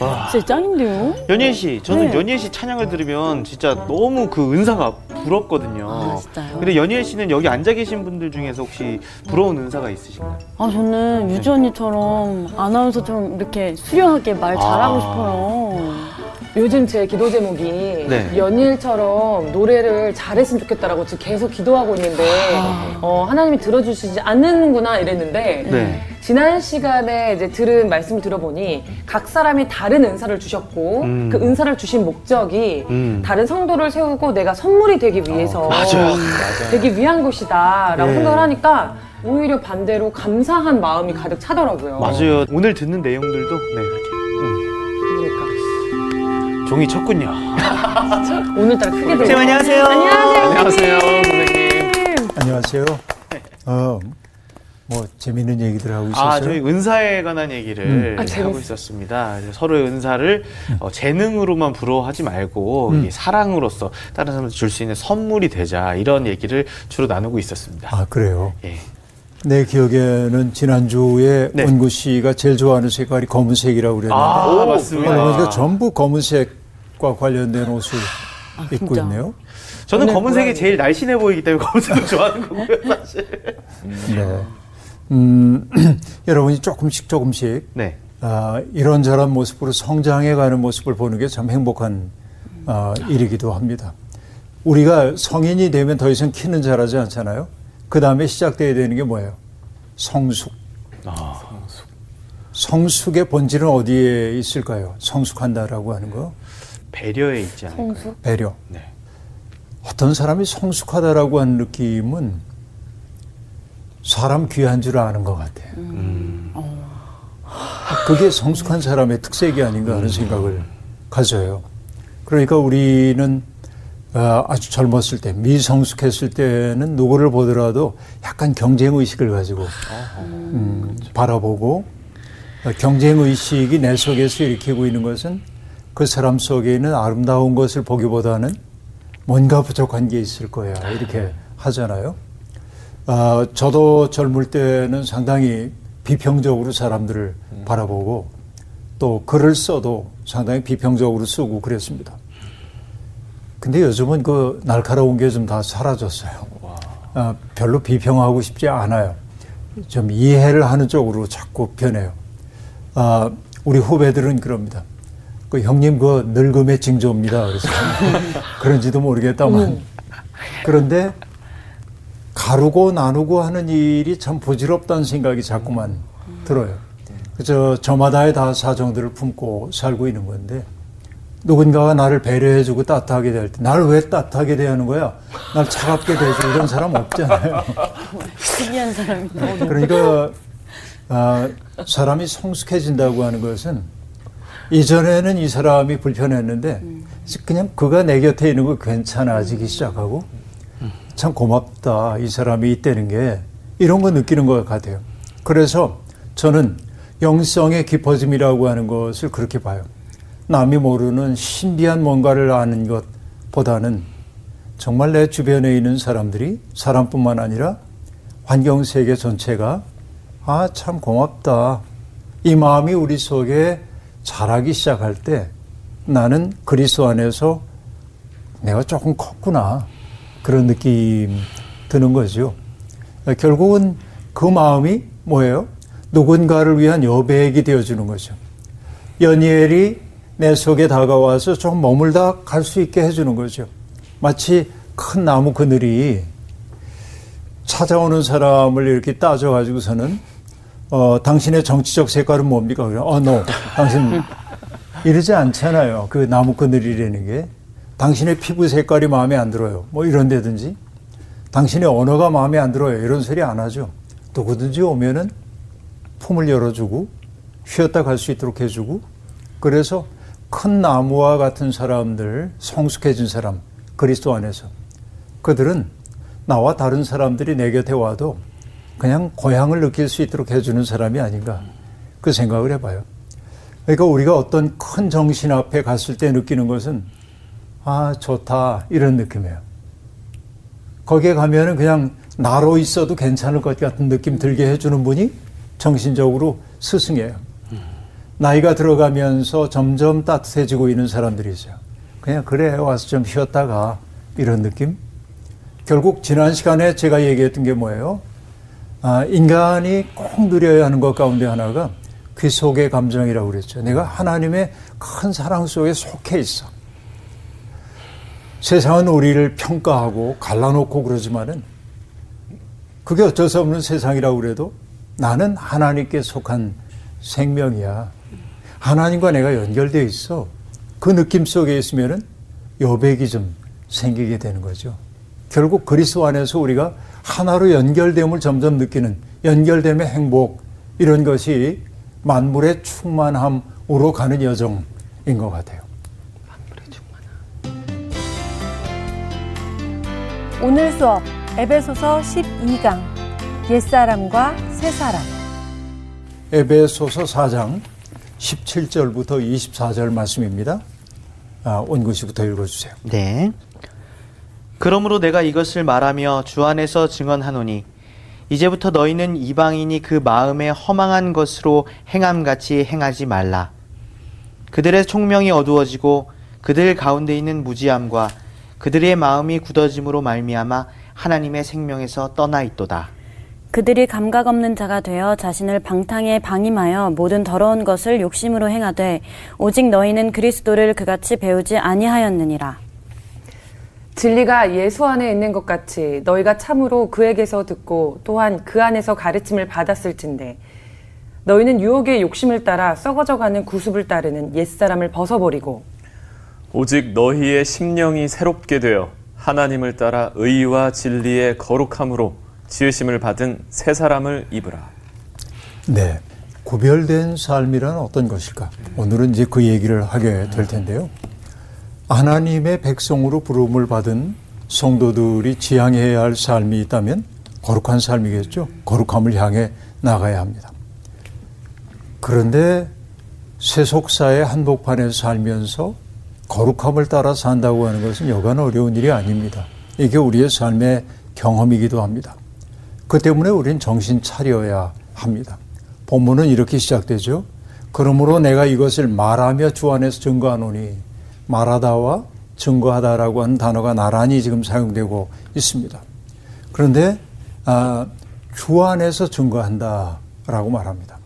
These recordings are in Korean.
와. 진짜 짱인데요? 연예 씨, 저는 네. 연예 씨 찬양을 들으면 진짜 너무 그 은사가 부럽거든요. 아, 진짜요? 근데 연예 씨는 여기 앉아 계신 분들 중에서 혹시 부러운 은사가 있으신가요? 아, 저는 유주 언니처럼 아나운서처럼 이렇게 수려하게 말 잘하고 아. 싶어요. 요즘 제 기도 제목이 네. 연일처럼 노래를 잘했으면 좋겠다라고 지금 계속 기도하고 있는데 아. 어, 하나님이 들어주시지 않는구나 이랬는데 네. 지난 시간에 이제 들은 말씀을 들어보니 각 사람이 다른 은사를 주셨고 음. 그 은사를 주신 목적이 음. 다른 성도를 세우고 내가 선물이 되기 위해서 어, 맞아요. 되기 위한 것이다라고 네. 생각을 하니까 오히려 반대로 감사한 마음이 가득 차더라고요. 맞아요. 오늘 듣는 내용들도 네, 그렇게 종이 쳤군요. 오늘따라 크게 들려. 선생님 안녕하세요. 안녕하세요. 안녕하세요, 선생님. 안녕하세요. 어, 뭐 재밌는 얘기들 하고 있었어요. 아, 저희 은사에 관한 얘기를 음. 아, 하고 있었습니다. 서로의 은사를 음. 어, 재능으로만 부러워하지 말고 음. 사랑으로서 다른 사람한테 줄 수 있는 선물이 되자 이런 얘기를 주로 나누고 있었습니다. 아, 그래요? 예. 내 기억에는 지난주에 네. 원구 씨가 제일 좋아하는 색깔이 검은색이라고 그랬는데 아, 맞습니다. 그러니까 전부 검은색과 관련된 옷을 아, 입고 있네요. 저는 검은색이 제일 날씬해 보이기 때문에 검은색을 좋아하는 거고요, 사실. 네. 음, 여러분이 조금씩 조금씩 네. 아, 이런저런 모습으로 성장해 가는 모습을 보는 게 참 행복한 아, 일이기도 합니다. 우리가 성인이 되면 더 이상 키는 자라지 않잖아요. 그 다음에 시작돼야 되는 게 뭐예요? 성숙. 아, 성숙. 성숙의 본질은 어디에 있을까요? 성숙한다라고 하는 거. 배려에 있지 않을까요? 성숙? 배려. 네. 어떤 사람이 성숙하다라고 하는 느낌은 사람 귀한 줄 아는 것 같아요. 음. 그게 성숙한 사람의 특색이 아닌가 하는 음. 생각을 가져요. 그러니까 우리는 어, 아주 젊었을 때, 미성숙했을 때는 누구를 보더라도 약간 경쟁 의식을 가지고 음, 바라보고 어, 경쟁 의식이 내 속에서 일으키고 있는 것은 그 사람 속에 있는 아름다운 것을 보기보다는 뭔가 부족한 게 있을 거야. 이렇게 하잖아요. 아, 저도 젊을 때는 상당히 비평적으로 사람들을 바라보고 또 글을 써도 상당히 비평적으로 쓰고 그랬습니다. 근데 요즘은 그 날카로운 게 좀 다 사라졌어요. 아, 별로 비평하고 싶지 않아요. 좀 이해를 하는 쪽으로 자꾸 변해요. 아, 우리 후배들은 그럽니다. 그 형님 그 늙음의 징조입니다. 그래서 그런지도 모르겠다만. 그런데 가르고 나누고 하는 일이 참 부질없다는 생각이 자꾸만 들어요. 그저 저마다의 다 사정들을 품고 살고 있는 건데 누군가가 나를 배려해주고 따뜻하게 대할 때, 나를 왜 따뜻하게 대하는 거야? 날 차갑게 대해주고 이런 사람 없잖아요. 특이한 사람이다. 그러니까, 아, 사람이 성숙해진다고 하는 것은 이전에는 이 사람이 불편했는데 그냥 그가 내 곁에 있는 거 괜찮아지기 시작하고 참 고맙다. 이 사람이 있다는 게 이런 거 느끼는 것 같아요. 그래서 저는 영성의 깊어짐이라고 하는 것을 그렇게 봐요. 남이 모르는 신비한 뭔가를 아는 것보다는 정말 내 주변에 있는 사람들이 사람뿐만 아니라 환경 세계 전체가 아, 참 고맙다. 이 마음이 우리 속에 자라기 시작할 때 나는 그리스도 안에서 내가 조금 컸구나. 그런 느낌 드는 거죠. 결국은 그 마음이 뭐예요? 누군가를 위한 여백이 되어주는 거죠. 연예엘이 내 속에 다가와서 좀 머물다 갈 수 있게 해주는 거죠. 마치 큰 나무 그늘이 찾아오는 사람을 이렇게 따져가지고서는 어, 당신의 정치적 색깔은 뭡니까? 어, no. 당신 이러지 않잖아요. 그 나무 그늘이라는 게. 당신의 피부 색깔이 마음에 안 들어요. 뭐 이런데든지. 당신의 언어가 마음에 안 들어요. 이런 소리 안 하죠. 누구든지 오면은 품을 열어주고 쉬었다 갈 수 있도록 해주고 그래서 큰 나무와 같은 사람들, 성숙해진 사람, 그리스도 안에서 그들은 나와 다른 사람들이 내 곁에 와도 그냥 고향을 느낄 수 있도록 해주는 사람이 아닌가 그 생각을 해봐요. 그러니까 우리가 어떤 큰 정신 앞에 갔을 때 느끼는 것은 아 좋다 이런 느낌이에요. 거기에 가면은 그냥 나로 있어도 괜찮을 것 같은 느낌 들게 해주는 분이 정신적으로 스승이에요. 나이가 들어가면서 점점 따뜻해지고 있는 사람들이 있어요. 그냥 그래 와서 좀 쉬었다가 이런 느낌. 결국 지난 시간에 제가 얘기했던 게 뭐예요? 아, 인간이 꼭 누려야 하는 것 가운데 하나가 그 속의 감정이라고 그랬죠. 내가 하나님의 큰 사랑 속에 속해 있어. 세상은 우리를 평가하고 갈라놓고 그러지만은 그게 어쩔 수 없는 세상이라고 그래도 나는 하나님께 속한 생명이야. 하나님과 내가 연결되어 있어. 그 느낌 속에 있으면은 여백이 좀 생기게 되는 거죠. 결국 그리스도 안에서 우리가 하나로 연결됨을 점점 느끼는 연결됨의 행복 이런 것이 만물의 충만함으로 가는 여정인 것 같아요. 만물의 충만함. 오늘 수업 에베소서 12강 옛사람과 새사람 에베소서 4장 17절부터 24절 말씀입니다. 아, 온구시부터 읽어주세요. 네. 그러므로 내가 이것을 말하며 주 안에서 증언하노니 이제부터 너희는 이방인이 그 마음에 허망한 것으로 행함같이 행하지 말라. 그들의 총명이 어두워지고 그들 가운데 있는 무지함과 그들의 마음이 굳어짐으로 말미암아 하나님의 생명에서 떠나 있도다. 그들이 감각 없는 자가 되어 자신을 방탕에 방임하여 모든 더러운 것을 욕심으로 행하되 오직 너희는 그리스도를 그같이 배우지 아니하였느니라. 진리가 예수 안에 있는 것 같이 너희가 참으로 그에게서 듣고 또한 그 안에서 가르침을 받았을진데 너희는 유혹의 욕심을 따라 썩어져가는 구습을 따르는 옛사람을 벗어버리고 오직 너희의 심령이 새롭게 되어 하나님을 따라 의와 진리의 거룩함으로 지으심을 받은 새 사람을 입으라. 네. 구별된 삶이란 어떤 것일까? 오늘은 이제 그 얘기를 하게 될 텐데요. 하나님의 백성으로 부름을 받은 성도들이 지향해야 할 삶이 있다면 거룩한 삶이겠죠. 거룩함을 향해 나가야 합니다. 그런데 세속사의 한복판에서 살면서 거룩함을 따라 산다고 하는 것은 여간 어려운 일이 아닙니다. 이게 우리의 삶의 경험이기도 합니다. 그 때문에 우리는 정신 차려야 합니다. 본문은 이렇게 시작되죠. 그러므로 내가 이것을 말하며 주 안에서 증거하노니 말하다와 증거하다라고 하는 단어가 나란히 지금 사용되고 있습니다. 그런데 아, 주 안에서 증거한다라고 말합니다.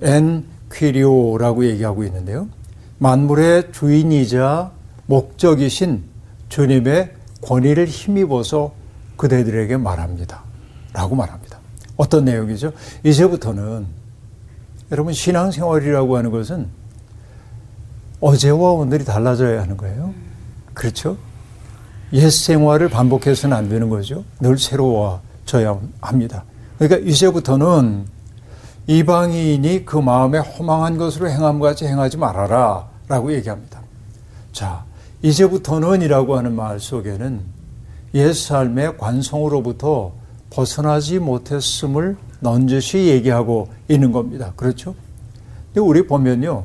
엔 퀴리오라고 얘기하고 있는데요. 만물의 주인이자 목적이신 주님의 권위를 힘입어서 그대들에게 말합니다. 라고 말합니다. 어떤 내용이죠? 이제부터는 여러분 신앙생활이라고 하는 것은 어제와 오늘이 달라져야 하는 거예요. 그렇죠? 옛 생활을 반복해서는 안 되는 거죠. 늘 새로워져야 합니다. 그러니까 이제부터는 이방인이 그 마음에 허망한 것으로 행함같이 행하지 말아라 라고 얘기합니다. 자, 이제부터는 이라고 하는 말 속에는 옛 삶의 관성으로부터 벗어나지 못했음을 넌지시 얘기하고 있는 겁니다. 그렇죠? 근데 우리 보면요.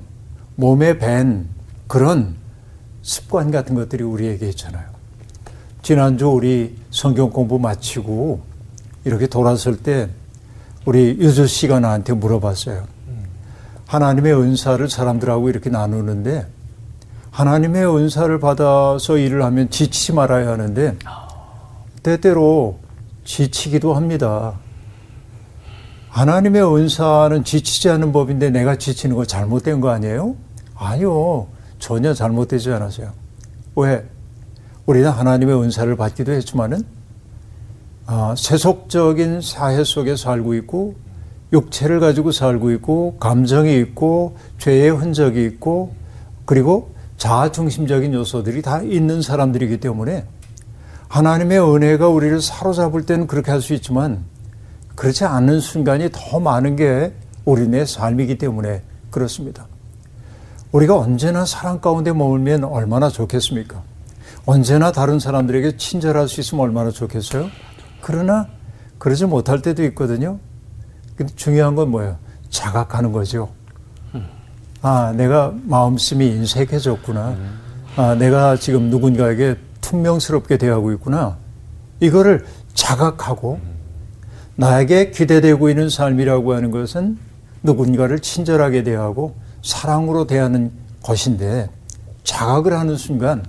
몸에 밴 그런 습관 같은 것들이 우리에게 있잖아요. 지난주 우리 성경 공부 마치고 이렇게 돌아설 때 우리 유주 씨가 나한테 물어봤어요. 하나님의 은사를 사람들하고 이렇게 나누는데 하나님의 은사를 받아서 일을 하면 지치지 말아야 하는데 때때로 지치기도 합니다. 하나님의 은사는 지치지 않는 법인데 내가 지치는 거 잘못된 거 아니에요? 아니요. 전혀 잘못되지 않았어요. 왜? 우리는 하나님의 은사를 받기도 했지만은 아, 세속적인 사회 속에 살고 있고 육체를 가지고 살고 있고 감정이 있고 죄의 흔적이 있고 그리고 자아 중심적인 요소들이 다 있는 사람들이기 때문에 하나님의 은혜가 우리를 사로잡을 때는 그렇게 할 수 있지만 그렇지 않은 순간이 더 많은 게 우리네 삶이기 때문에 그렇습니다. 우리가 언제나 사랑 가운데 머물면 얼마나 좋겠습니까? 언제나 다른 사람들에게 친절할 수 있으면 얼마나 좋겠어요? 그러나 그러지 못할 때도 있거든요. 근데 중요한 건 뭐예요? 자각하는 거죠. 아, 내가 마음씀이 인색해졌구나. 아, 내가 지금 누군가에게 퉁명스럽게 대하고 있구나. 이거를 자각하고 나에게 기대되고 있는 삶이라고 하는 것은 누군가를 친절하게 대하고 사랑으로 대하는 것인데 자각을 하는 순간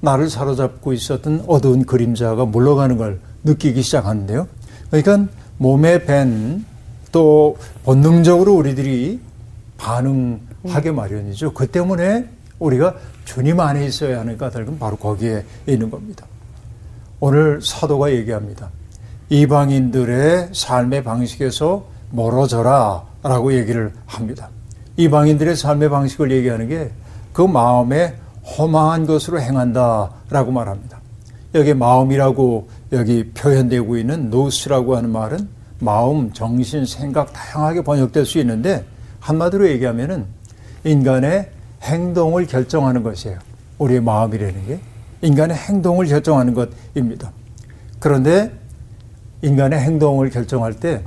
나를 사로잡고 있었던 어두운 그림자가 물러가는 걸 느끼기 시작하는데요. 그러니까 몸에 밴 또 본능적으로 우리들이 반응하게 마련이죠. 그 때문에 우리가 주님 안에 있어야 하는 까닭은 바로 거기에 있는 겁니다. 오늘 사도가 얘기합니다. 이방인들의 삶의 방식에서 멀어져라 라고 얘기를 합니다. 이방인들의 삶의 방식을 얘기하는 게 그 마음에 허망한 것으로 행한다 라고 말합니다. 여기 마음이라고 여기 표현되고 있는 노스라고 하는 말은 마음, 정신, 생각 다양하게 번역될 수 있는데 한마디로 얘기하면은 인간의 행동을 결정하는 것이에요. 우리의 마음이라는 게 인간의 행동을 결정하는 것입니다. 그런데 인간의 행동을 결정할 때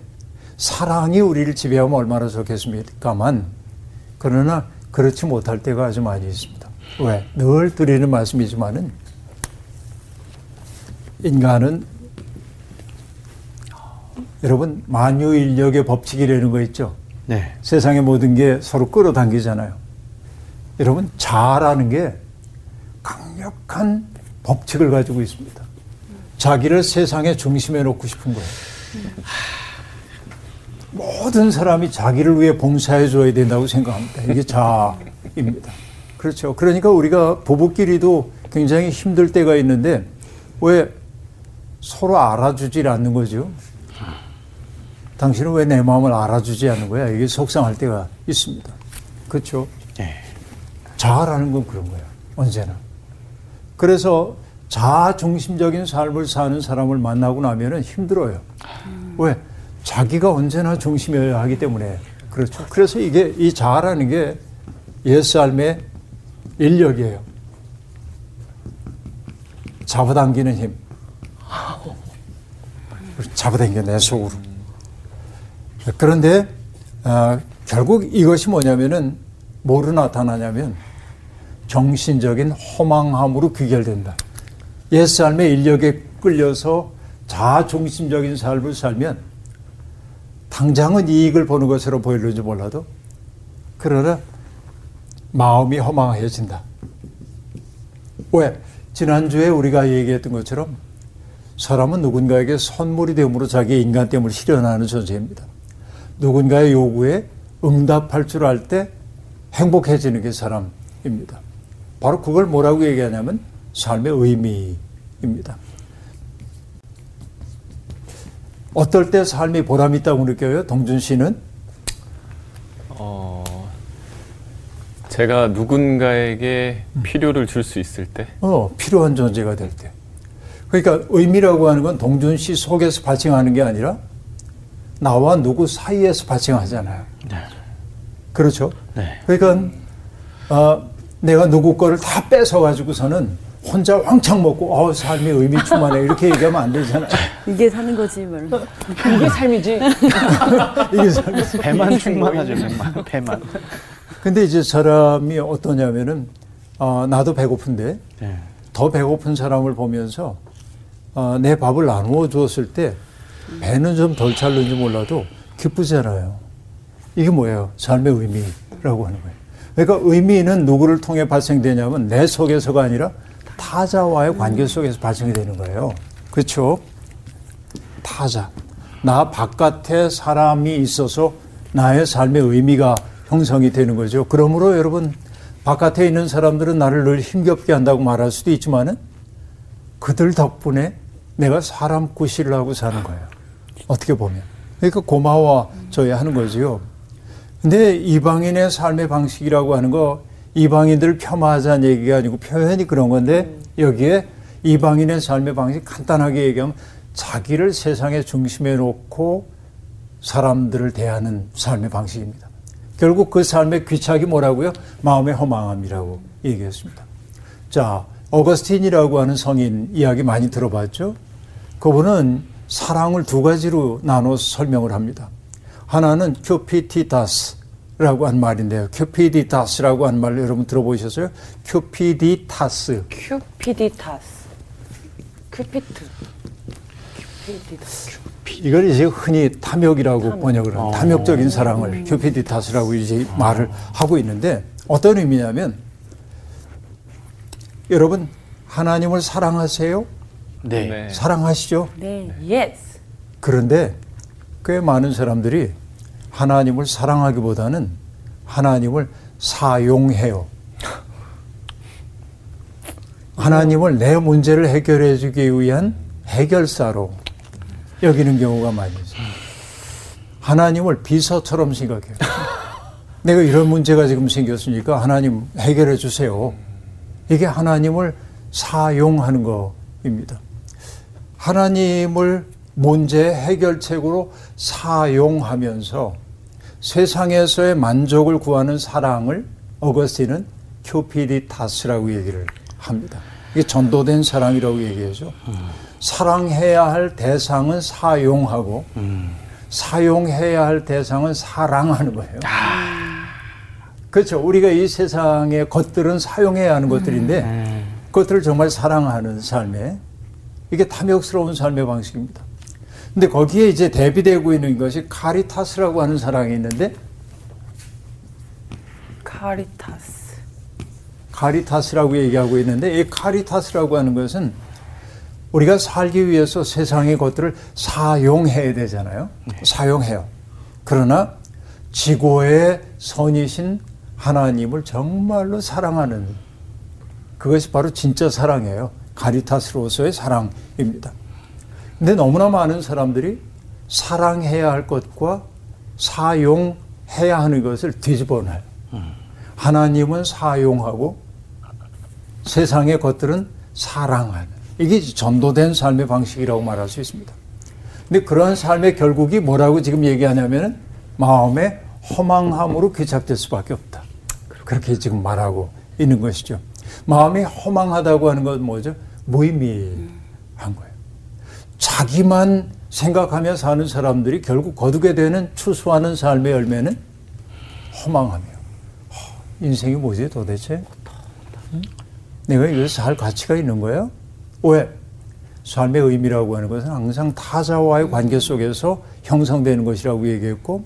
사랑이 우리를 지배하면 얼마나 좋겠습니까만 그러나 그렇지 못할 때가 아주 많이 있습니다. 왜? 늘 드리는 말씀이지만은 인간은 여러분 만유인력의 법칙이라는 거 있죠. 네. 세상의 모든 게 서로 끌어당기잖아요. 여러분 자아라는 게 강력한 법칙을 가지고 있습니다. 자기를 세상의 중심에 놓고 싶은 거예요. 모든 사람이 자기를 위해 봉사해 줘야 된다고 생각합니다. 이게 자아입니다. 그렇죠. 그러니까 우리가 부부끼리도 굉장히 힘들 때가 있는데 왜 서로 알아주질 않는 거죠? 당신은 왜 내 마음을 알아주지 않는 거야? 이게 속상할 때가 있습니다. 그렇죠? 네. 자아라는 건 그런 거예요. 언제나. 그래서 자아 중심적인 삶을 사는 사람을 만나고 나면은 힘들어요. 음. 왜? 자기가 언제나 중심이어야 하기 때문에 그렇죠. 그래서 이게 이 자아라는 게 옛삶의 인력이에요. 잡아당기는 힘. 잡아당겨 내 속으로. 그런데 어, 결국 이것이 뭐냐면은 뭐로 나타나냐면 정신적인 허망함으로 귀결된다. 옛삶의 인력에 끌려서 자중심적인 삶을 살면 당장은 이익을 보는 것으로 보일는지 몰라도 그러나 마음이 허망해진다. 왜? 지난주에 우리가 얘기했던 것처럼 사람은 누군가에게 선물이 되므로 자기의 인간 됨을 실현하는 존재입니다. 누군가의 요구에 응답할 줄 알 때 행복해지는 게 사람입니다. 바로 그걸 뭐라고 얘기하냐면 삶의 의미입니다. 어떨 때 삶이 보람 있다고 느껴요? 동준 씨는? 어, 제가 누군가에게 필요를 줄 수 있을 때? 어, 필요한 존재가 될 때. 그러니까 의미라고 하는 건 동준 씨 속에서 발생하는 게 아니라 나와 누구 사이에서 발생하잖아요. 네. 그렇죠? 네. 그러니까 어, 내가 누구 거를 다 뺏어가지고서는 혼자 왕창 먹고 어 삶이 의미 충만해 이렇게 얘기하면 안 되잖아요. 이게 사는 거지 뭐. 이게 삶이지. 이게 삶이지. 배만 충만하죠 배만. 배만. 근데 이제 사람이 어떠냐면은 어, 나도 배고픈데 네. 더 배고픈 사람을 보면서 어, 내 밥을 나누어 주었을 때 배는 좀 덜 찰는지 몰라도 기쁘잖아요. 이게 뭐예요? 삶의 의미라고 하는 거예요. 그러니까 의미는 누구를 통해 발생되냐면 내 속에서가 아니라 타자와의 관계 속에서 발생이 되는 거예요. 그렇죠? 타자. 나 바깥에 사람이 있어서 나의 삶의 의미가 형성이 되는 거죠. 그러므로 여러분 바깥에 있는 사람들은 나를 늘 힘겹게 한다고 말할 수도 있지만은 그들 덕분에 내가 사람 구실을 하고 사는 거예요. 어떻게 보면. 그러니까 고마워져야 하는 거지요. 근데 이방인의 삶의 방식이라고 하는 거 이방인들을 폄하하자는 얘기가 아니고 표현이 그런 건데 여기에 이방인의 삶의 방식 간단하게 얘기하면 자기를 세상의 중심에 놓고 사람들을 대하는 삶의 방식입니다. 결국 그 삶의 귀착이 뭐라고요? 마음의 허망함이라고 얘기했습니다. 자, 어거스틴이라고 하는 성인 이야기 많이 들어봤죠? 그분은 사랑을 두 가지로 나눠서 설명을 합니다. 하나는 cupiditas, 라고 한 말인데요. cupiditas라고 한 말 여러분 들어보셨어요? cupiditas. cupiditas. 큐피드. 이걸 이제 흔히 탐욕이라고 탐욕. 번역을 하는 어. 탐욕적인 사랑을 음. cupiditas라고 이제 어. 말을 하고 있는데 어떤 의미냐면 여러분 하나님을 사랑하세요? 네. 네. 사랑하시죠? 네. Yes. 그런데 꽤 많은 사람들이 하나님을 사랑하기보다는 하나님을 사용해요. 하나님을 내 문제를 해결해 주기 위한 해결사로 여기는 경우가 많이 있어요. 하나님을 비서처럼 생각해요. 내가 이런 문제가 지금 생겼으니까 하나님 해결해 주세요. 이게 하나님을 사용하는 것입니다. 하나님을 문제 해결책으로 사용하면서 세상에서의 만족을 구하는 사랑을 어거스틴은 큐피디타스라고 얘기를 합니다. 이게 전도된 사랑이라고 얘기하죠. 음. 사랑해야 할 대상은 사용하고 음. 사용해야 할 대상은 사랑하는 거예요. 아. 그렇죠. 우리가 이 세상의 것들은 사용해야 하는 것들인데 음. 그것들을 정말 사랑하는 삶에 이게 탐욕스러운 삶의 방식입니다. 근데 거기에 이제 대비되고 있는 것이 카리타스라고 하는 사랑이 있는데 카리타스. 카리타스라고 얘기하고 있는데 이 카리타스라고 하는 것은 우리가 살기 위해서 세상의 것들을 사용해야 되잖아요. 네. 사용해요. 그러나 지고의 선이신 하나님을 정말로 사랑하는 그것이 바로 진짜 사랑이에요. 가리타스로서의 사랑입니다. 근데 너무나 많은 사람들이 사랑해야 할 것과 사용해야 하는 것을 뒤집어 놔요. 음. 하나님은 사용하고 세상의 것들은 사랑하는 이게 전도된 삶의 방식이라고 말할 수 있습니다. 근데 그러한 삶의 결국이 뭐라고 지금 얘기하냐면은 마음의 허망함으로 귀착될 수밖에 없다. 그렇게 지금 말하고 있는 것이죠. 마음이 허망하다고 하는 건 뭐죠? 무의미한 거예요. 자기만 생각하며 사는 사람들이 결국 거두게 되는 추수하는 삶의 열매는 허망함이에요. 인생이 뭐지 도대체? 내가 이것을 살 가치가 있는 거예요? 왜? 삶의 의미라고 하는 것은 항상 타자와의 관계 속에서 형성되는 것이라고 얘기했고,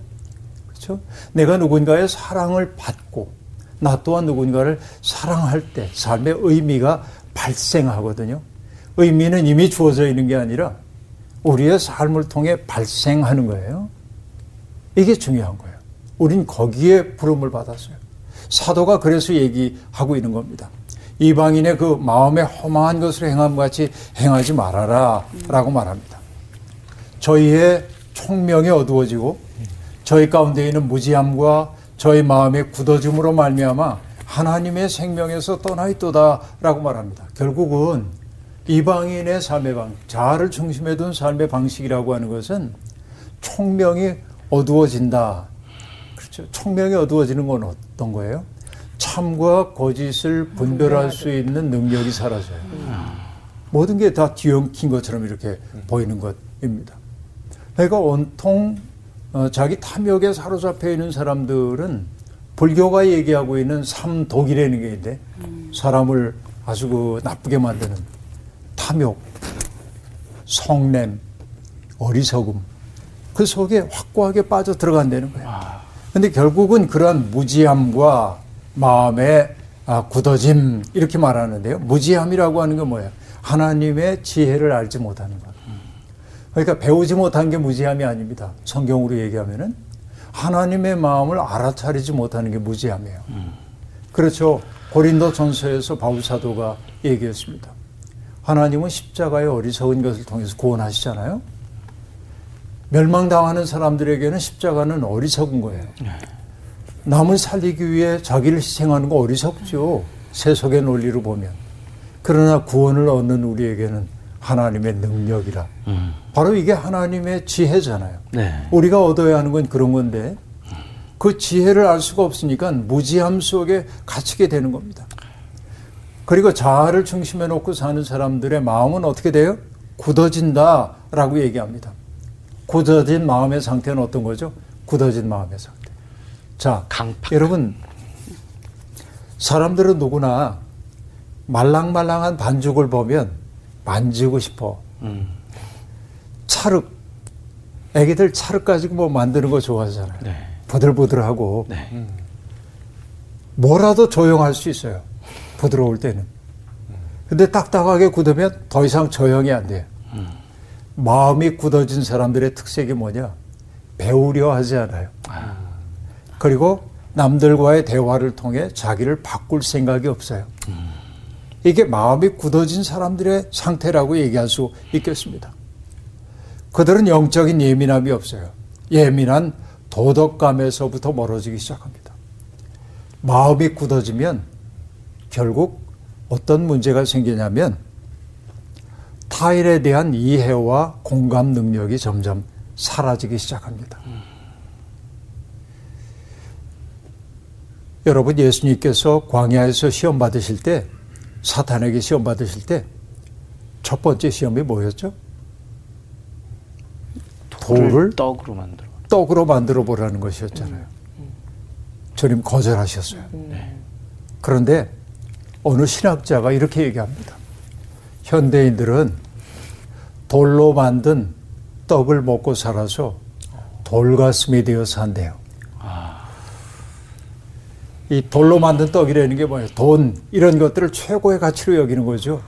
그렇죠? 내가 누군가의 사랑을 받고, 나 또한 누군가를 사랑할 때 삶의 의미가 발생하거든요. 의미는 이미 주어져 있는 게 아니라 우리의 삶을 통해 발생하는 거예요. 이게 중요한 거예요. 우린 거기에 부름을 받았어요. 사도가 그래서 얘기하고 있는 겁니다. 이방인의 그 마음에 허망한 것을 행함 같이 행하지 말아라 라고 말합니다. 저희의 총명이 어두워지고 저희 가운데 있는 무지함과 저희 마음의 굳어짐으로 말미암아 하나님의 생명에서 떠나 있도다라고 말합니다. 결국은 이방인의 삶의 방, 자아를 중심에 둔 삶의 방식이라고 하는 것은 총명이 어두워진다. 그렇죠. 총명이 어두워지는 건 어떤 거예요? 참과 거짓을 분별할 수 있는 능력이 사라져요. 모든 게 다 뒤엉킨 것처럼 이렇게 보이는 것입니다. 그러니까 온통 어, 자기 탐욕에 사로잡혀 있는 사람들은 불교가 얘기하고 있는 삼독이라는 게 있는데 사람을 아주 그 나쁘게 만드는 탐욕, 성냄, 어리석음 그 속에 확고하게 빠져 들어간다는 거예요. 근데 결국은 그러한 무지함과 마음의 아, 굳어짐 이렇게 말하는데요. 무지함이라고 하는 건 뭐예요? 하나님의 지혜를 알지 못하는 것. 그러니까 배우지 못한 게 무지함이 아닙니다. 성경으로 얘기하면은 하나님의 마음을 알아차리지 못하는 게 무지함이에요. 그렇죠. 고린도 전서에서 바울 사도가 얘기했습니다. 하나님은 십자가의 어리석은 것을 통해서 구원하시잖아요. 멸망당하는 사람들에게는 십자가는 어리석은 거예요. 남을 살리기 위해 자기를 희생하는 거 어리석죠. 세속의 논리로 보면. 그러나 구원을 얻는 우리에게는 하나님의 능력이라. 음. 바로 이게 하나님의 지혜잖아요. 네. 우리가 얻어야 하는 건 그런 건데 그 지혜를 알 수가 없으니까 무지함 속에 갇히게 되는 겁니다. 그리고 자아를 중심에 놓고 사는 사람들의 마음은 어떻게 돼요? 굳어진다라고 얘기합니다. 굳어진 마음의 상태는 어떤 거죠? 굳어진 마음의 상태. 자, 강팍. 여러분, 사람들은 누구나 말랑말랑한 반죽을 보면 만지고 싶어. 음. 찰흙, 애기들 찰흙 가지고 뭐 만드는 거 좋아하잖아요. 네. 보들보들하고. 네. 뭐라도 조용할 수 있어요. 부드러울 때는. 근데 딱딱하게 굳으면 더 이상 조용이 안 돼요. 음. 마음이 굳어진 사람들의 특색이 뭐냐? 배우려 하지 않아요. 아. 그리고 남들과의 대화를 통해 자기를 바꿀 생각이 없어요. 음. 이게 마음이 굳어진 사람들의 상태라고 얘기할 수 있겠습니다. 그들은 영적인 예민함이 없어요. 예민한 도덕감에서부터 멀어지기 시작합니다. 마음이 굳어지면 결국 어떤 문제가 생기냐면 타인에 대한 이해와 공감 능력이 점점 사라지기 시작합니다. 음. 여러분 예수님께서 광야에서 시험 받으실 때 사탄에게 시험 받으실 때 첫 번째 시험이 뭐였죠? 돌을 떡으로 만들어 떡으로 만들어 보라는 것이었잖아요. 주님 거절하셨어요. 네. 그런데 어느 신학자가 이렇게 얘기합니다. 현대인들은 돌로 만든 떡을 먹고 살아서 돌가슴이 되어 산대요. 이 돌로 만든 떡이라는 게 뭐예요? 돈 이런 것들을 최고의 가치로 여기는 거죠.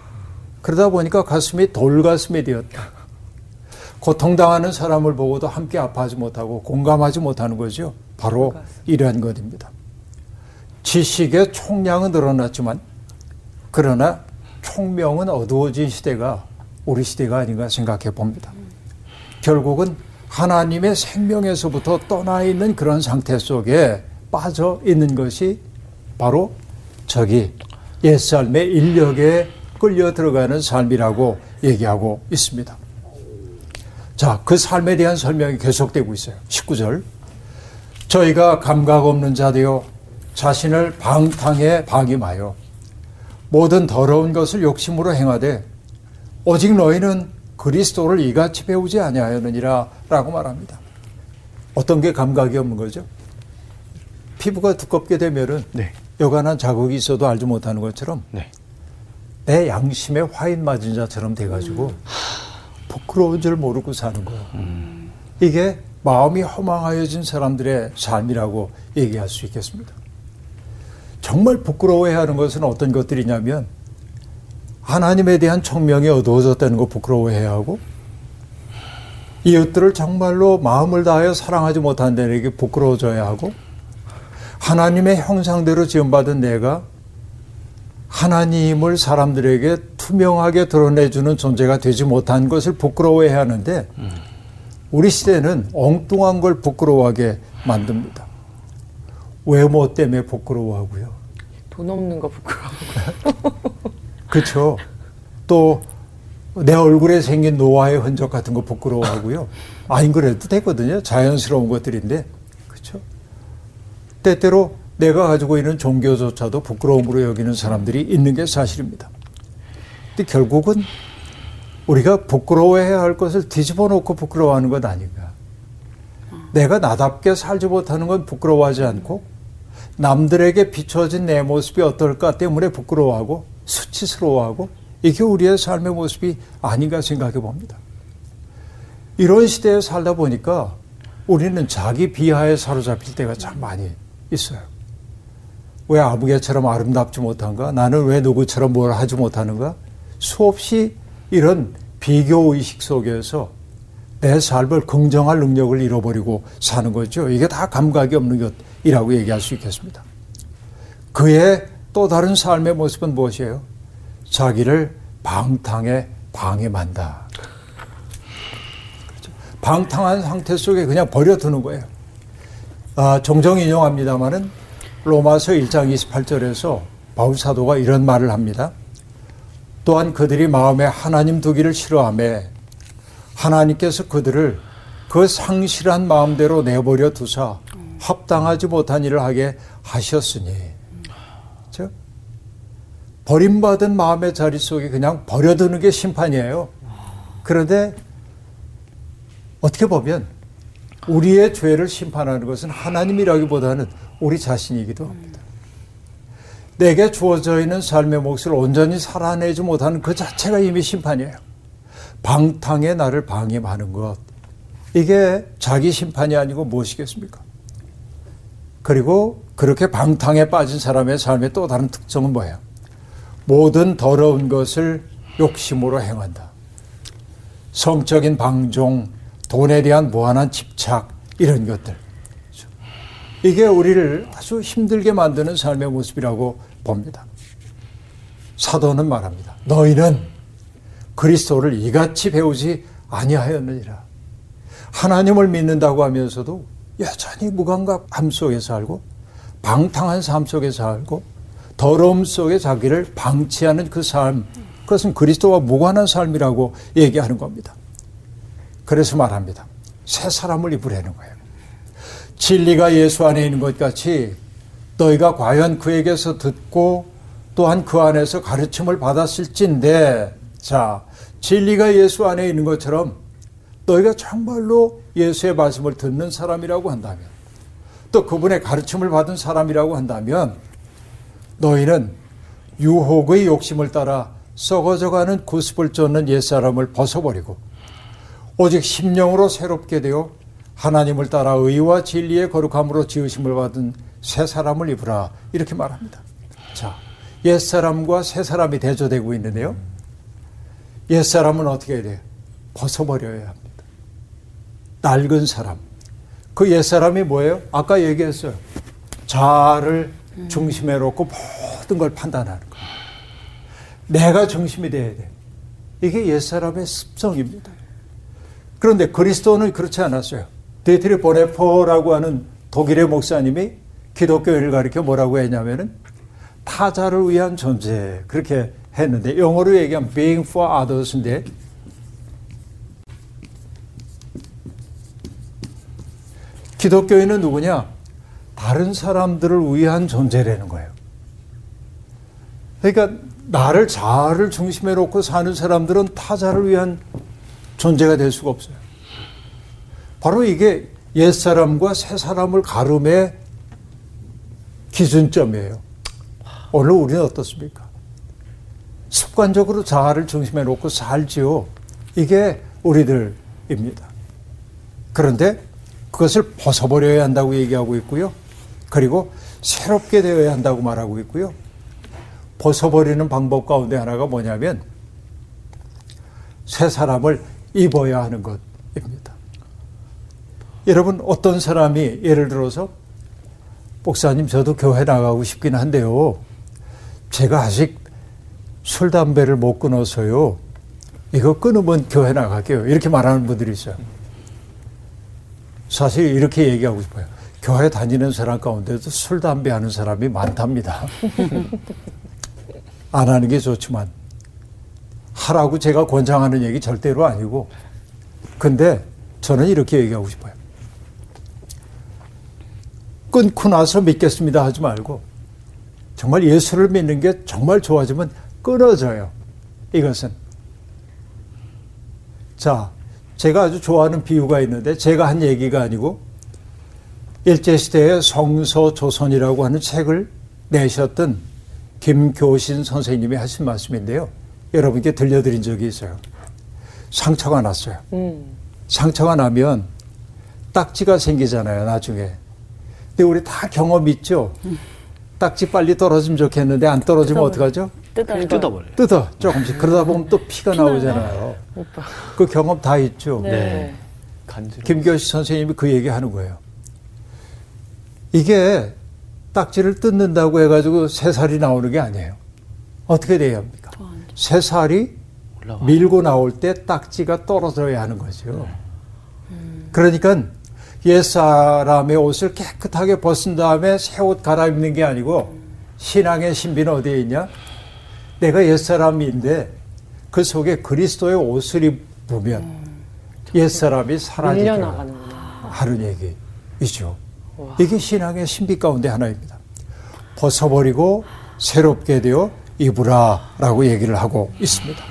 그러다 보니까 가슴이 돌가슴이 되었다. 고통당하는 사람을 보고도 함께 아파하지 못하고 공감하지 못하는 거죠. 바로 이러한 것입니다. 지식의 총량은 늘어났지만 그러나 총명은 어두워진 시대가 우리 시대가 아닌가 생각해 봅니다. 결국은 하나님의 생명에서부터 떠나 있는 그런 상태 속에 빠져 있는 것이 바로 저기 옛삶의 인력에 끌려 들어가는 삶이라고 얘기하고 있습니다. 자, 그 삶에 대한 설명이 계속되고 있어요. 19절. 저희가 감각 없는 자되어 자신을 방탕에 방임하여 모든 더러운 것을 욕심으로 행하되 오직 너희는 그리스도를 이같이 배우지 아니하였느니라 라고 말합니다. 어떤 게 감각이 없는 거죠? 피부가 두껍게 되면은 네. 여간한 자국이 있어도 알지 못하는 것처럼 네. 내 양심에 화인 맞은 자처럼 돼가지고 음. 부끄러운 줄 모르고 사는 거예요. 음. 이게 마음이 허망하여진 사람들의 삶이라고 얘기할 수 있겠습니다. 정말 부끄러워해야 하는 것은 어떤 것들이냐면 하나님에 대한 청명이 어두워졌다는 거 부끄러워해야 하고 이웃들을 정말로 마음을 다하여 사랑하지 못한다는 게 부끄러워져야 하고 하나님의 형상대로 지음받은 내가 하나님을 사람들에게 투명하게 드러내주는 존재가 되지 못한 것을 부끄러워해야 하는데 우리 시대는 엉뚱한 걸 부끄러워하게 만듭니다. 외모 때문에 부끄러워하고요. 돈 없는 거 부끄러워하고요. 그렇죠. 또 내 얼굴에 생긴 노화의 흔적 같은 거 부끄러워하고요. 아닌 그래도 되거든요. 자연스러운 것들인데 때때로 내가 가지고 있는 종교조차도 부끄러움으로 여기는 사람들이 있는 게 사실입니다. 근데 결국은 우리가 부끄러워해야 할 것을 뒤집어 놓고 부끄러워하는 것 아닌가. 내가 나답게 살지 못하는 건 부끄러워하지 않고 남들에게 비춰진 내 모습이 어떨까 때문에 부끄러워하고 수치스러워하고 이게 우리의 삶의 모습이 아닌가 생각해 봅니다. 이런 시대에 살다 보니까 우리는 자기 비하에 사로잡힐 때가 참 많이 있어요. 왜 아무개처럼 아름답지 못한가? 나는 왜 누구처럼 뭘 하지 못하는가? 수없이 이런 비교 의식 속에서 내 삶을 긍정할 능력을 잃어버리고 사는 거죠. 이게 다 감각이 없는 것이라고 얘기할 수 있겠습니다. 그의 또 다른 삶의 모습은 무엇이에요? 자기를 방탕에 방임한다. 그렇죠? 방탕한 상태 속에 그냥 버려두는 거예요. 아, 종종 인용합니다마는 로마서 1장 28절에서 바울 사도가 이런 말을 합니다. 또한 그들이 마음에 하나님 두기를 싫어함에 하나님께서 그들을 그 상실한 마음대로 내버려 두사 합당하지 못한 일을 하게 하셨으니 즉 버림받은 마음의 자리 속에 그냥 버려두는 게 심판이에요. 그런데 어떻게 보면 우리의 죄를 심판하는 것은 하나님이라기보다는 우리 자신이기도 합니다. 내게 주어져 있는 삶의 몫을 온전히 살아내지 못하는 그 자체가 이미 심판이에요. 방탕에 나를 방임하는 것. 이게 자기 심판이 아니고 무엇이겠습니까? 그리고 그렇게 방탕에 빠진 사람의 삶의 또 다른 특성은 뭐예요? 모든 더러운 것을 욕심으로 행한다. 성적인 방종, 돈에 대한 무한한 집착, 이런 것들. 이게 우리를 아주 힘들게 만드는 삶의 모습이라고 봅니다. 사도는 말합니다. 너희는 그리스도를 이같이 배우지 아니하였느니라. 하나님을 믿는다고 하면서도 여전히 무감각함 속에 살고 방탕한 삶 속에 살고 더러움 속에 자기를 방치하는 그 삶, 그것은 그리스도와 무관한 삶이라고 얘기하는 겁니다. 그래서 말합니다. 새 사람을 입으라는 거예요. 진리가 예수 안에 있는 것 같이 너희가 과연 그에게서 듣고 또한 그 안에서 가르침을 받았을진데 자 진리가 예수 안에 있는 것처럼 너희가 정말로 예수의 말씀을 듣는 사람이라고 한다면 또 그분의 가르침을 받은 사람이라고 한다면 너희는 유혹의 욕심을 따라 썩어져가는 구습을 쫓는 옛사람을 벗어버리고 오직 심령으로 새롭게 되어 하나님을 따라 의와 진리의 거룩함으로 지으심을 받은 새 사람을 입으라 이렇게 말합니다. 자, 옛 사람과 새 사람이 대조되고 있는데요. 옛 사람은 어떻게 해야 돼요? 벗어버려야 합니다. 낡은 사람. 그 옛 사람이 뭐예요? 아까 얘기했어요. 자아를 중심에 놓고 모든 걸 판단하는 거. 내가 중심이 돼야 돼. 이게 옛 사람의 습성입니다. 그런데 그리스도는 그렇지 않았어요. 디트리히 본회퍼라고 하는 독일의 목사님이 기독교를 가리켜 뭐라고 했냐면은 타자를 위한 존재 그렇게 했는데 영어로 얘기하면 being for others인데 기독교인은 누구냐? 다른 사람들을 위한 존재라는 거예요. 그러니까 나를 자아를 중심에 놓고 사는 사람들은 타자를 위한 존재가 될 수가 없어요. 바로 이게 옛사람과 새사람을 가름의 기준점이에요. 오늘 우리는 어떻습니까? 습관적으로 자아를 중심에 놓고 살지요. 이게 우리들입니다. 그런데 그것을 벗어버려야 한다고 얘기하고 있고요. 그리고 새롭게 되어야 한다고 말하고 있고요. 벗어버리는 방법 가운데 하나가 뭐냐면 새 사람을 입어야 하는 것입니다. 여러분 어떤 사람이 예를 들어서 목사님 저도 교회 나가고 싶긴 한데요. 제가 아직 술 담배를 못 끊어서요. 이거 끊으면 교회 나갈게요. 이렇게 말하는 분들이 있어요. 사실 이렇게 얘기하고 싶어요. 교회 다니는 사람 가운데도 술 담배 하는 사람이 많답니다. 안 하는 게 좋지만 하라고 제가 권장하는 얘기 절대로 아니고 근데 저는 이렇게 얘기하고 싶어요. 끊고 나서 믿겠습니다 하지 말고 정말 예수를 믿는 게 정말 좋아지면 끊어져요. 이것은. 자, 제가 아주 좋아하는 비유가 있는데 제가 한 얘기가 아니고 일제시대의 성서조선이라고 하는 책을 내셨던 김교신 선생님이 하신 말씀인데요. 여러분께 들려드린 적이 있어요. 상처가 났어요. 음. 상처가 나면 딱지가 생기잖아요, 나중에. 근데 우리 다 경험 있죠? 딱지 빨리 떨어지면 좋겠는데 안 떨어지면 어떡하죠? 뜯어. 뜯어버려요. 뜯어, 조금씩. 그러다 보면 또 피가 나오잖아요. 오빠. 그 경험 다 있죠? 네. 네. 김교시 선생님이 그 얘기 하는 거예요. 이게 딱지를 뜯는다고 해가지고 새 살이 나오는 게 아니에요. 어떻게 돼야 합니까? 새 살이 밀고 나올 때 딱지가 떨어져야 하는 거죠. 음. 그러니까 옛사람의 옷을 깨끗하게 벗은 다음에 새 옷 갈아입는 게 아니고 신앙의 신비는 어디에 있냐? 내가 옛사람인데 그 속에 그리스도의 옷을 입으면 음, 옛사람이 사라지더라 하는 얘기이죠. 와. 이게 신앙의 신비 가운데 하나입니다. 벗어버리고 새롭게 되어 입으라 라고 얘기를 하고 있습니다.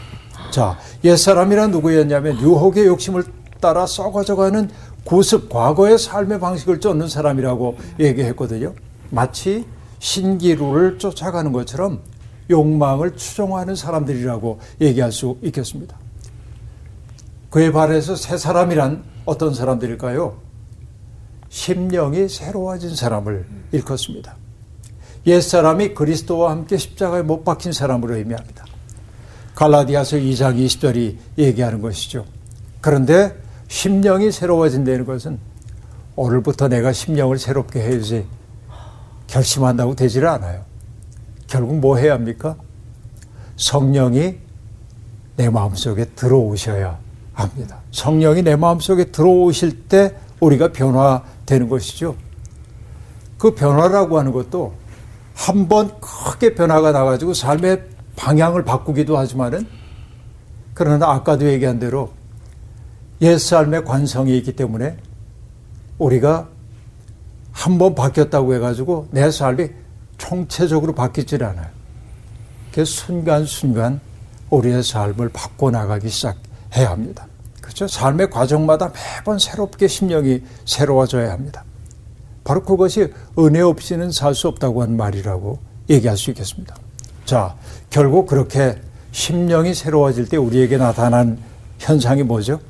자, 옛사람이란 누구였냐면 유혹의 욕심을 따라 썩어져가는 구습, 과거의 삶의 방식을 쫓는 사람이라고 얘기했거든요. 마치 신기루를 쫓아가는 것처럼 욕망을 추종하는 사람들이라고 얘기할 수 있겠습니다. 그에 반해서 새 사람이란 어떤 사람들일까요? 심령이 새로워진 사람을 일컫습니다. 옛사람이 그리스도와 함께 십자가에 못 박힌 사람으로 의미합니다. 갈라디아서 2장 20절이 얘기하는 것이죠. 그런데 심령이 새로워진다는 것은 오늘부터 내가 심령을 새롭게 해야지 결심한다고 되지를 않아요. 결국 뭐 해야 합니까? 성령이 내 마음속에 들어오셔야 합니다. 성령이 내 마음속에 들어오실 때 우리가 변화되는 것이죠. 그 변화라고 하는 것도 한 번 크게 변화가 나가지고 삶의 방향을 바꾸기도 하지만은 그러나 아까도 얘기한 대로 옛 삶의 관성이 있기 때문에 우리가 한 번 바뀌었다고 해가지고 내 삶이 총체적으로 바뀌질 않아요. 그 순간순간 우리의 삶을 바꿔나가기 시작해야 합니다. 그렇죠? 삶의 과정마다 매번 새롭게 심령이 새로워져야 합니다. 바로 그것이 은혜 없이는 살 수 없다고 하는 말이라고 얘기할 수 있겠습니다. 자, 결국 그렇게 심령이 새로워질 때 우리에게 나타난 현상이 뭐죠?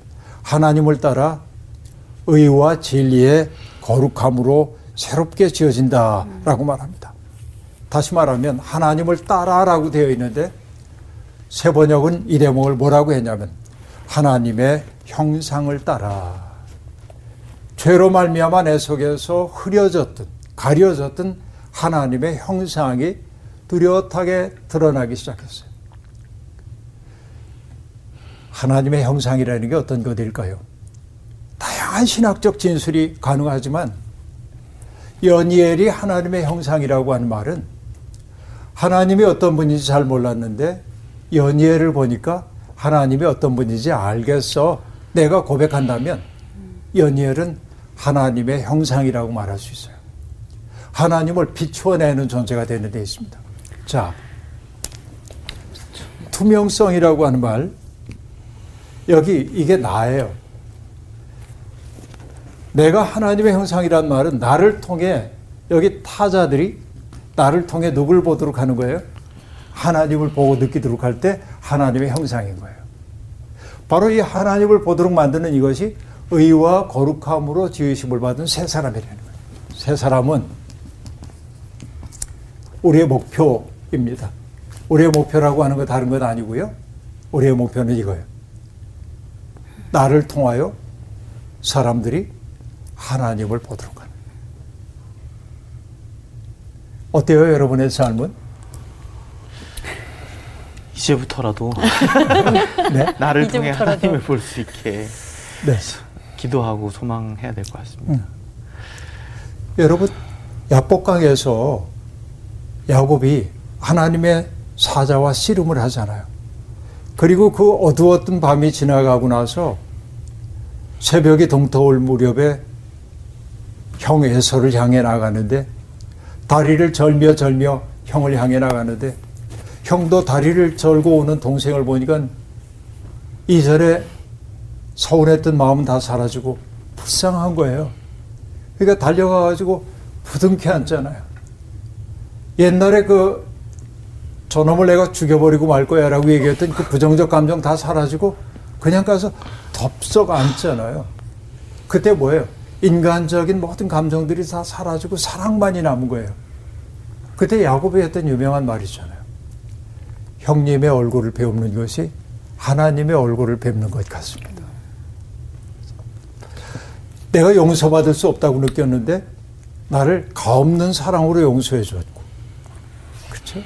하나님을 따라 의와 진리의 거룩함으로 새롭게 지어진다라고 말합니다. 다시 말하면 하나님을 따라라고 되어 있는데 세 번역은 이 대목을 뭐라고 했냐면 하나님의 형상을 따라 죄로 말미암아 내 속에서 흐려졌던 가려졌던 하나님의 형상이 뚜렷하게 드러나기 시작했어요. 하나님의 형상이라는 게 어떤 것일까요? 다양한 신학적 진술이 가능하지만 연이엘이 하나님의 형상이라고 하는 말은 하나님이 어떤 분인지 잘 몰랐는데 연이엘을 보니까 하나님이 어떤 분인지 알겠어. 내가 고백한다면 연이엘은 하나님의 형상이라고 말할 수 있어요. 하나님을 비추어내는 존재가 되는 데 있습니다. 자, 투명성이라고 하는 말, 여기 이게 나예요. 내가 하나님의 형상이란 말은 나를 통해 여기 타자들이 나를 통해 누굴 보도록 하는 거예요? 하나님을 보고 느끼도록 할 때 하나님의 형상인 거예요. 바로 이 하나님을 보도록 만드는 이것이 의와 거룩함으로 지으심을 받은 새 사람이라는 거예요. 새 사람은 우리의 목표입니다. 우리의 목표라고 하는 거 다른 건 아니고요. 우리의 목표는 이거예요. 나를 통하여 사람들이 하나님을 보도록 하는. 어때요, 여러분의 삶은? 이제부터라도 네? 나를 통해 하나님을 볼 수 있게 네. 기도하고 소망해야 될 것 같습니다. 음. 여러분 야복강에서 야곱이 하나님의 사자와 씨름을 하잖아요. 그리고 그 어두웠던 밤이 지나가고 나서 새벽이 동터올 무렵에 형 에서를 향해 나가는데 다리를 절며 절며 형을 향해 나가는데 형도 다리를 절고 오는 동생을 보니까 이전에 서운했던 마음은 다 사라지고 불쌍한 거예요. 그러니까 달려가가지고 부둥켜 앉잖아요. 옛날에 그 저놈을 내가 죽여버리고 말 거야 라고 얘기했던 그 부정적 감정 다 사라지고 그냥 가서 덥석 앉잖아요. 그때 뭐예요? 인간적인 모든 감정들이 다 사라지고 사랑만이 남은 거예요. 그때 야곱이 했던 유명한 말이잖아요. 형님의 얼굴을 배우는 것이 하나님의 얼굴을 뵙는 것 같습니다. 내가 용서받을 수 없다고 느꼈는데 나를 가없는 사랑으로 용서해 줬고, 그렇죠?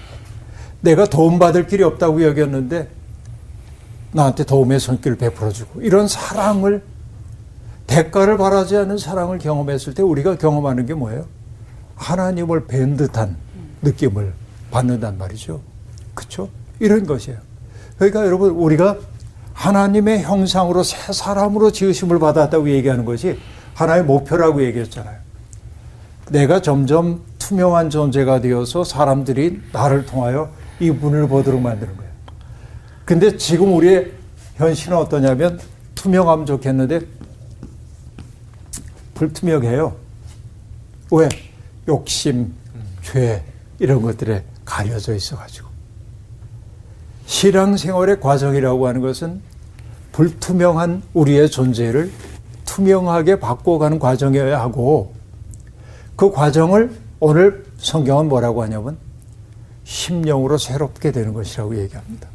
내가 도움받을 길이 없다고 여겼는데 나한테 도움의 손길을 베풀어 주고 이런 사랑을 대가를 바라지 않는 사랑을 경험했을 때 우리가 경험하는 게 뭐예요? 하나님을 뵌 듯한 느낌을 받는단 말이죠. 그렇죠? 이런 것이에요. 그러니까 여러분 우리가 하나님의 형상으로 새 사람으로 지으심을 받았다고 얘기하는 것이 하나의 목표라고 얘기했잖아요. 내가 점점 투명한 존재가 되어서 사람들이 나를 통하여 이분을 보도록 만드는 거예요. 근데 지금 우리의 현실은 어떠냐면 투명하면 좋겠는데 불투명해요. 왜? 욕심, 죄 이런 것들에 가려져 있어가지고. 신앙생활의 과정이라고 하는 것은 불투명한 우리의 존재를 투명하게 바꿔가는 과정이어야 하고 그 과정을 오늘 성경은 뭐라고 하냐면 심령으로 새롭게 되는 것이라고 얘기합니다.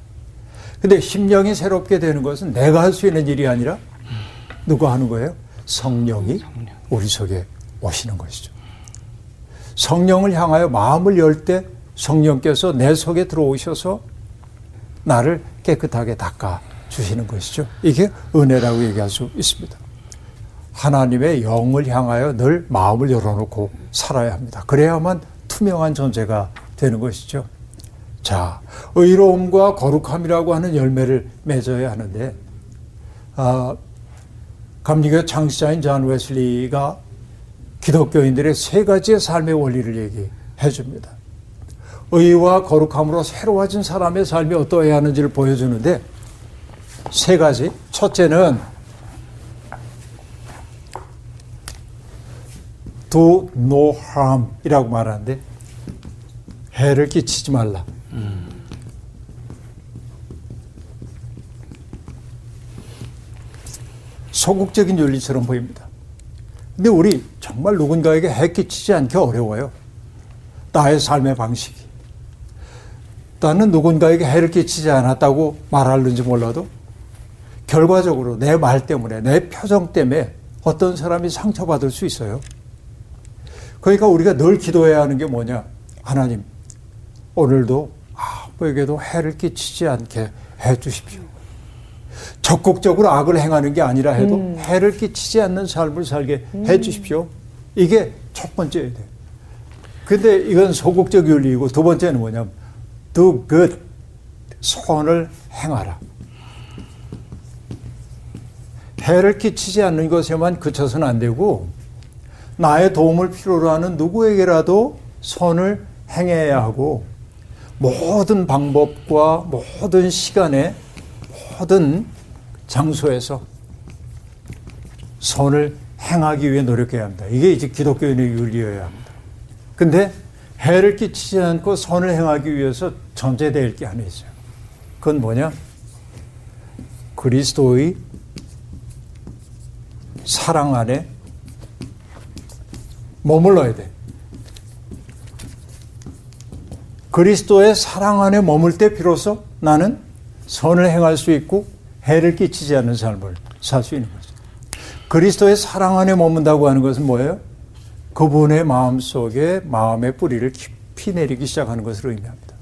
근데 심령이 새롭게 되는 것은 내가 할 수 있는 일이 아니라 누가 하는 거예요? 성령이 우리 속에 오시는 것이죠. 성령을 향하여 마음을 열 때 성령께서 내 속에 들어오셔서 나를 깨끗하게 닦아 주시는 것이죠. 이게 은혜라고 얘기할 수 있습니다. 하나님의 영을 향하여 늘 마음을 열어놓고 살아야 합니다. 그래야만 투명한 존재가 되는 것이죠. 자, 의로움과 거룩함이라고 하는 열매를 맺어야 하는데, 아, 감리교 창시자인 존 웨슬리가 기독교인들의 세 가지의 삶의 원리를 얘기해 줍니다. 의와 거룩함으로 새로워진 사람의 삶이 어떠해야 하는지를 보여주는데, 세 가지. 첫째는 do no harm이라고 말하는데 해를 끼치지 말라. 음. 소극적인 윤리처럼 보입니다. 근데 우리 정말 누군가에게 해 끼치지 않기 어려워요. 나의 삶의 방식이. 나는 누군가에게 해를 끼치지 않았다고 말하는지 몰라도 결과적으로 내 말 때문에, 내 표정 때문에 어떤 사람이 상처받을 수 있어요. 그러니까 우리가 늘 기도해야 하는 게 뭐냐? 하나님, 오늘도 아무에게도 해를 끼치지 않게 해 주십시오. 적극적으로 악을 행하는 게 아니라 해도 음. 해를 끼치지 않는 삶을 살게 음. 해 주십시오. 이게 첫 번째예요. 근데 이건 소극적 윤리이고 두 번째는 뭐냐면 do good, 선을 행하라. 해를 끼치지 않는 것에만 그쳐서는 안 되고 나의 도움을 필요로 하는 누구에게라도 선을 행해야 하고 모든 방법과 모든 시간에 모든 장소에서 선을 행하기 위해 노력해야 합니다. 이게 이제 기독교인의 윤리여야 합니다. 근데 해를 끼치지 않고 선을 행하기 위해서 전제될 게 하나 있어요. 그건 뭐냐? 그리스도의 사랑 안에 머물러야 돼. 그리스도의 사랑 안에 머물 때 비로소 나는 선을 행할 수 있고 해를 끼치지 않는 삶을 살 수 있는 거죠. 그리스도의 사랑 안에 머문다고 하는 것은 뭐예요? 그분의 마음 속에 마음의 뿌리를 깊이 내리기 시작하는 것을 의미합니다.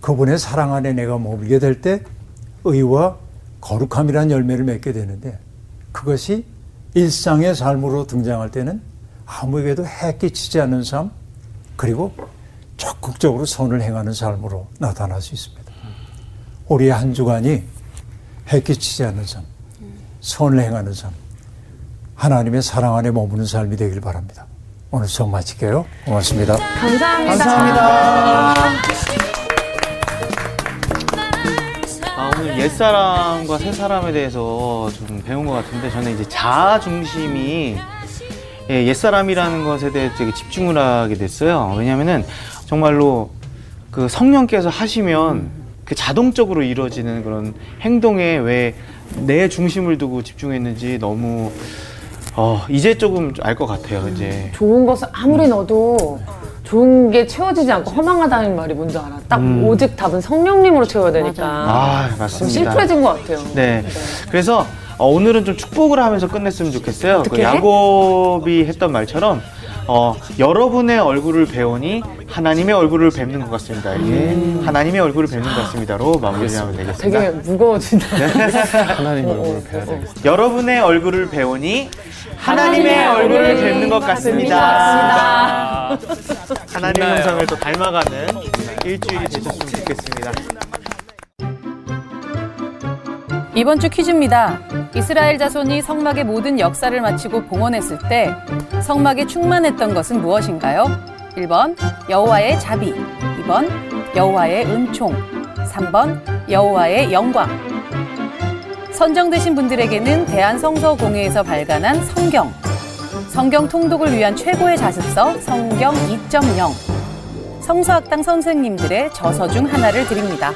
그분의 사랑 안에 내가 머물게 될 때 의와 거룩함이라는 열매를 맺게 되는데 그것이 일상의 삶으로 등장할 때는 아무에게도 해 끼치지 않는 삶, 그리고 적극적으로 선을 행하는 삶으로 나타날 수 있습니다. 우리의 한 주간이 해 끼치지 않는 삶, 선을 행하는 삶, 하나님의 사랑 안에 머무는 삶이 되길 바랍니다. 오늘 수업 마칠게요. 고맙습니다. 감사합니다. 감사합니다. 오늘 옛사람과 새사람에 대해서 좀 배운 것 같은데 저는 이제 자아 중심이 예, 옛사람이라는 것에 대해 되게 집중을 하게 됐어요. 왜냐면은 정말로 그 성령께서 하시면 그 자동적으로 이루어지는 그런 행동에 왜 내 중심을 두고 집중했는지 너무 어, 이제 조금 알 것 같아요, 이제. 좋은 것을 아무리 넣어도 좋은 게 채워지지 않고 허망하다는 말이 뭔지 알아. 딱 음. 오직 답은 성령님으로 채워야 되니까. 아, 맞습니다. 심플해진 것 같아요. 네. 네. 그래서 어, 오늘은 좀 축복을 하면서 끝냈으면 좋겠어요. 그 야곱이 했던 말처럼 어, 여러분의 얼굴을 배우니 하나님의 얼굴을 뵙는 것 같습니다. 이게 음. 하나님의 얼굴을 뵙는 것 같습니다로 마무리하면 되겠습니다. 되게 무거워진다. 네. 하나님의 얼굴을 뵈야 되겠습니다. 여러분의 얼굴을 배우니 하나님의 얼굴을 뵙는 것 같습니다. 하나님의 형상을 또 닮아가는 일주일이 되셨으면 좋겠습니다. 이번 주 퀴즈입니다. 이스라엘 자손이 성막의 모든 역사를 마치고 봉헌했을 때 성막에 충만했던 것은 무엇인가요? 1번 여호와의 자비, 2번 여호와의 은총, 3번 여호와의 영광. 선정되신 분들에게는 대한성서공회에서 발간한 성경, 성경 통독을 위한 최고의 자습서 성경 2.0, 성서학당 선생님들의 저서 중 하나를 드립니다.